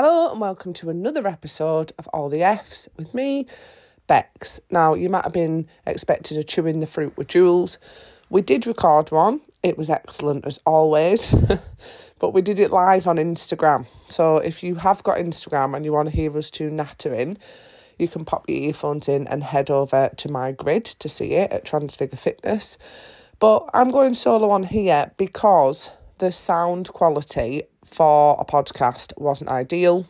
Hello and welcome to another episode of All the F's with me, Bex. Now, you might have been expected to chew in the fruit with Jules. We did record one, it was excellent as always, but we did it live on Instagram. So if you have got Instagram and you want to hear us two nattering, you can pop your earphones in and head over to my grid to see it at Transfigure Fitness. But I'm going solo on here because the sound quality for a podcast wasn't ideal,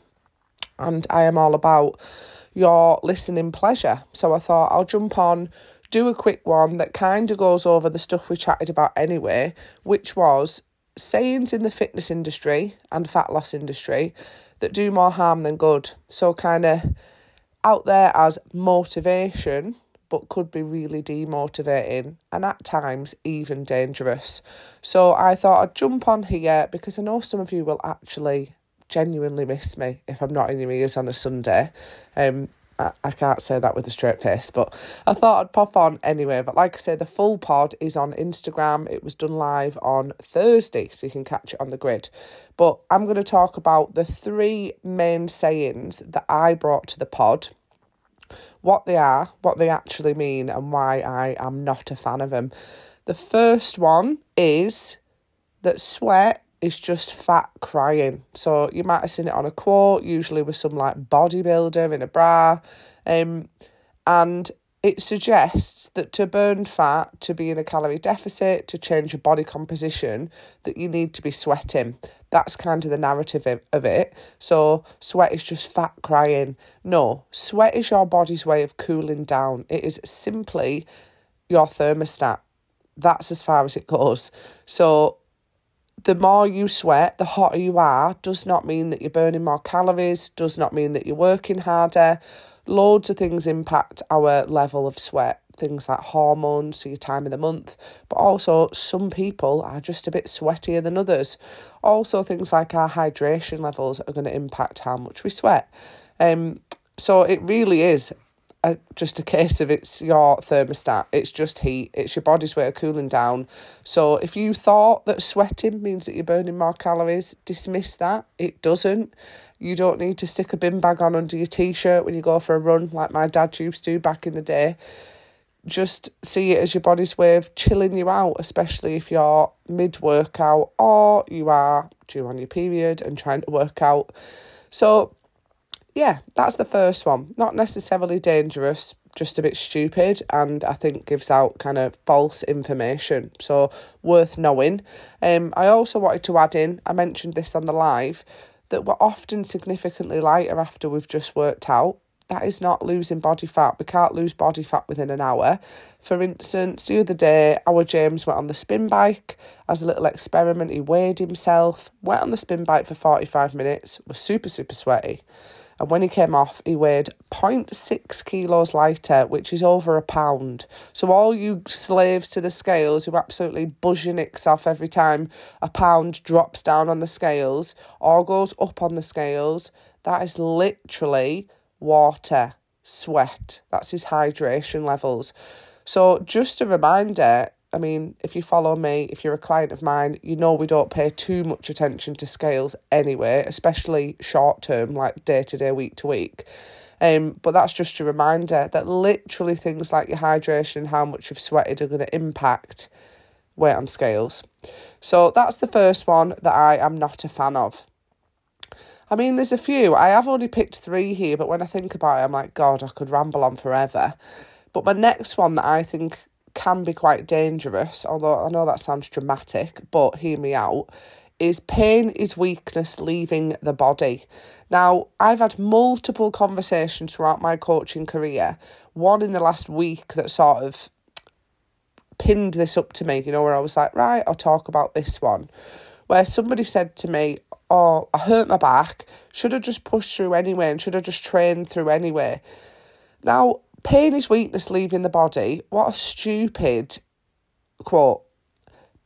and I am all about your listening pleasure. So I thought I'll jump on, do a quick one that kind of goes over the stuff we chatted about anyway, which was sayings in the fitness industry and fat loss industry that do more harm than good. So, kind of out there as motivation but could be really demotivating and at times even dangerous. So I thought I'd jump on here because I know some of you will actually genuinely miss me if I'm not in your ears on a Sunday. Um, I, I can't say that with a straight face, but I thought I'd pop on anyway. But like I say, the full pod is on Instagram. It was done live on Thursday, so you can catch it on the grid. But I'm going to talk about the three main sayings that I brought to the pod what they are, what they actually mean, and why I am not a fan of them. The first one is that sweat is just fat crying. So you might have seen it on a quote, usually with some like bodybuilder in a bra. Um, and it suggests that to burn fat, to be in a calorie deficit, to change your body composition, that you need to be sweating. That's kind of the narrative of it. So, sweat is just fat crying. No, sweat is your body's way of cooling down. It is simply your thermostat. That's as far as it goes. So, the more you sweat, the hotter you are, does not mean that you're burning more calories, does not mean that you're working harder Loads of things impact our level of sweat, things like hormones, so your time of the month, but also some people are just a bit sweatier than others. Also, things like our hydration levels are going to impact how much we sweat. Um, so it really is a, just a case of it's your thermostat. It's just heat. It's your body's way of cooling down. So if you thought that sweating means that you're burning more calories, dismiss that. It doesn't. You don't need to stick a bin bag on under your t shirt when you go for a run, like my dad used to back in the day. Just see it as your body's way of chilling you out, especially if you're mid workout or you are due on your period and trying to work out. So, yeah, that's the first one. Not necessarily dangerous, just a bit stupid, and I think gives out kind of false information. So, worth knowing. Um, I also wanted to add in, I mentioned this on the live, that we're often significantly lighter after we've just worked out. That is not losing body fat. We can't lose body fat within an hour. For instance, the other day, our James went on the spin bike as a little experiment. He weighed himself, went on the spin bike for 45 minutes, was super, super sweaty. And when he came off, he weighed 0.6 kilos lighter, which is over a pound. So, all you slaves to the scales who absolutely buzz your nicks off every time a pound drops down on the scales or goes up on the scales, that is literally water, sweat. That's his hydration levels. So, just a reminder I mean, if you follow me, if you're a client of mine, you know we don't pay too much attention to scales anyway, especially short term, like day to day, week to week. Um, but that's just a reminder that literally things like your hydration, how much you've sweated, are going to impact weight on scales. So that's the first one that I am not a fan of. I mean, there's a few. I have only picked three here, but when I think about it, I'm like, God, I could ramble on forever. But my next one that I think can be quite dangerous, although I know that sounds dramatic, but hear me out, is pain is weakness leaving the body. Now, I've had multiple conversations throughout my coaching career, one in the last week that sort of pinned this up to me, you know, where I was like, right, I'll talk about this one. Where somebody said to me, Oh, I hurt my back, should have just pushed through anyway and should have just trained through anyway. Now, Pain is weakness leaving the body. What a stupid quote.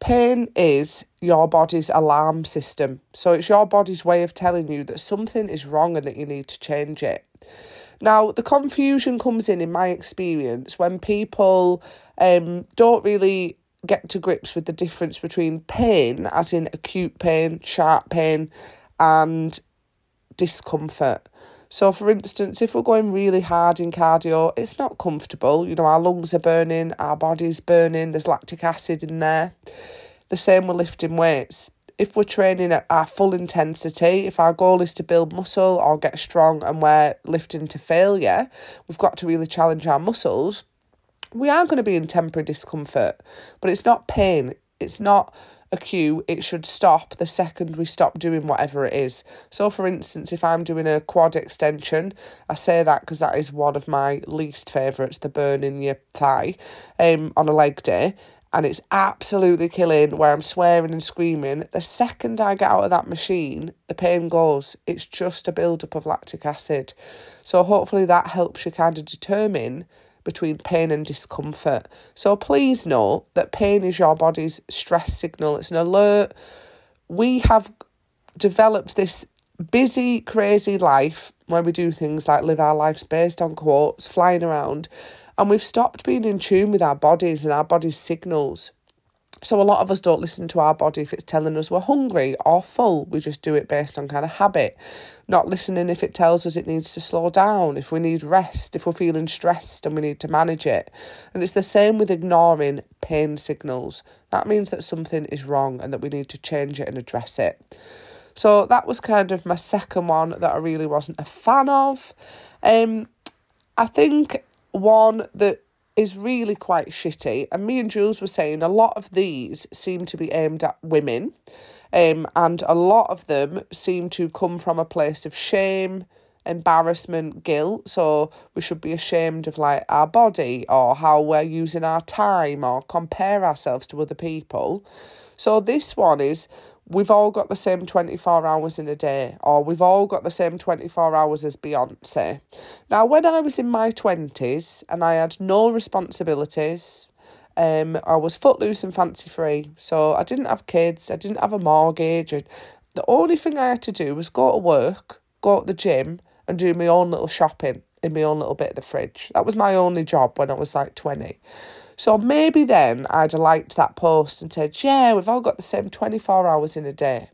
Pain is your body's alarm system. So it's your body's way of telling you that something is wrong and that you need to change it. Now, the confusion comes in, in my experience, when people um, don't really get to grips with the difference between pain, as in acute pain, sharp pain, and discomfort. So, for instance, if we're going really hard in cardio, it's not comfortable. You know, our lungs are burning, our body's burning, there's lactic acid in there. The same with lifting weights. If we're training at our full intensity, if our goal is to build muscle or get strong and we're lifting to failure, we've got to really challenge our muscles. We are going to be in temporary discomfort, but it's not pain. It's not a cue, it should stop the second we stop doing whatever it is. So, for instance, if I'm doing a quad extension, I say that because that is one of my least favourites, the burn in your thigh um, on a leg day. And it's absolutely killing where I'm swearing and screaming. The second I get out of that machine, the pain goes. It's just a build up of lactic acid. So, hopefully, that helps you kind of determine between pain and discomfort. So please know that pain is your body's stress signal, it's an alert. We have developed this busy, crazy life where we do things like live our lives based on quotes, flying around, and we've stopped being in tune with our bodies and our body's signals. So a lot of us don't listen to our body if it's telling us we're hungry or full. We just do it based on kind of habit. Not listening if it tells us it needs to slow down, if we need rest, if we're feeling stressed and we need to manage it. And it's the same with ignoring pain signals. That means that something is wrong and that we need to change it and address it. So that was kind of my second one that I really wasn't a fan of. Um, I think one that is really quite shitty. And me and Jules were saying a lot of these seem to be aimed at women, um, and a lot of them seem to come from a place of shame, embarrassment, guilt. So we should be ashamed of like our body or how we're using our time or compare ourselves to other people. So this one is we've all got the same 24 hours in a day, or we've all got the same 24 hours as Beyonce. Now, when I was in my 20s and I had no responsibilities, um, I was footloose and fancy free, so I didn't have kids, I didn't have a mortgage, the only thing I had to do was go to work, go to the gym, and do my own little shopping in my own little bit of the fridge. That was my only job when I was like 20. So maybe then I'd have liked that post and said, yeah, we've all got the same 24 hours in a day.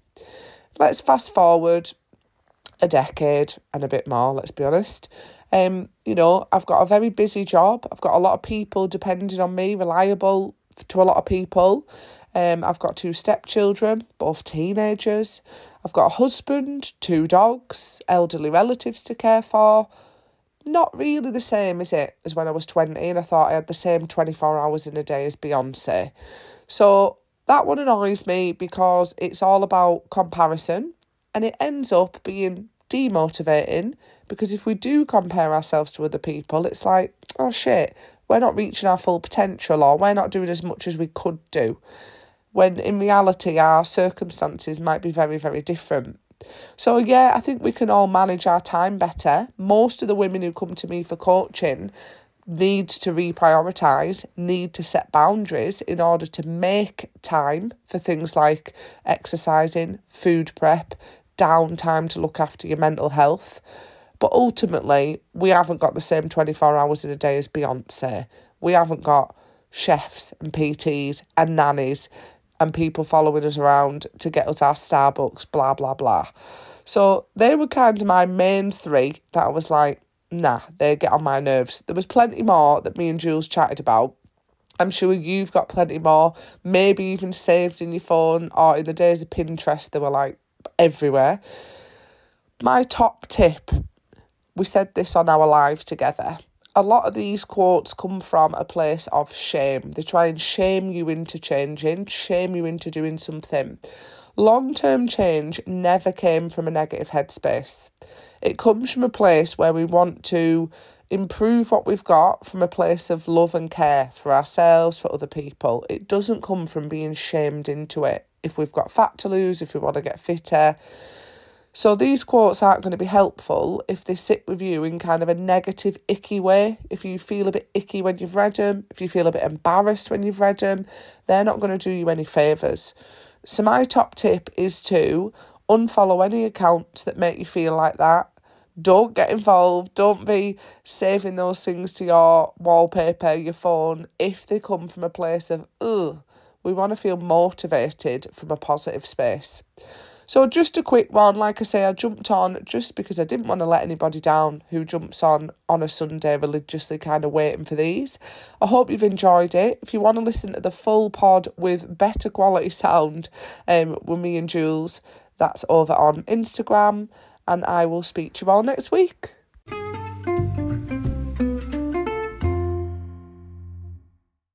Let's fast forward a decade and a bit more, let's be honest. Um, you know, I've got a very busy job. I've got a lot of people depending on me, reliable to a lot of people. Um, I've got two stepchildren, both teenagers. I've got a husband, two dogs, elderly relatives to care for, not really the same, is it, as when I was 20 and I thought I had the same 24 hours in a day as Beyonce. So that one annoys me because it's all about comparison and it ends up being demotivating because if we do compare ourselves to other people, it's like, oh shit, we're not reaching our full potential or we're not doing as much as we could do. When in reality, our circumstances might be very, very different. So, yeah, I think we can all manage our time better. Most of the women who come to me for coaching need to reprioritize, need to set boundaries in order to make time for things like exercising, food prep, downtime to look after your mental health. But ultimately, we haven't got the same 24 hours in a day as Beyonce. We haven't got chefs and PTs and nannies and people following us around to get us our Starbucks, blah, blah, blah. So they were kind of my main three that I was like, nah, they get on my nerves. There was plenty more that me and Jules chatted about. I'm sure you've got plenty more, maybe even saved in your phone or in the days of Pinterest, they were like everywhere. My top tip, we said this on our live together, a lot of these quotes come from a place of shame. They try and shame you into changing, shame you into doing something. Long term change never came from a negative headspace. It comes from a place where we want to improve what we've got from a place of love and care for ourselves, for other people. It doesn't come from being shamed into it. If we've got fat to lose, if we want to get fitter, so these quotes aren't going to be helpful if they sit with you in kind of a negative, icky way. If you feel a bit icky when you've read them, if you feel a bit embarrassed when you've read them, they're not going to do you any favours. So my top tip is to unfollow any accounts that make you feel like that. Don't get involved. Don't be saving those things to your wallpaper, your phone, if they come from a place of, ugh, we want to feel motivated from a positive space. So, just a quick one. Like I say, I jumped on just because I didn't want to let anybody down who jumps on on a Sunday religiously kind of waiting for these. I hope you've enjoyed it. If you want to listen to the full pod with better quality sound um, with me and Jules, that's over on Instagram. And I will speak to you all next week.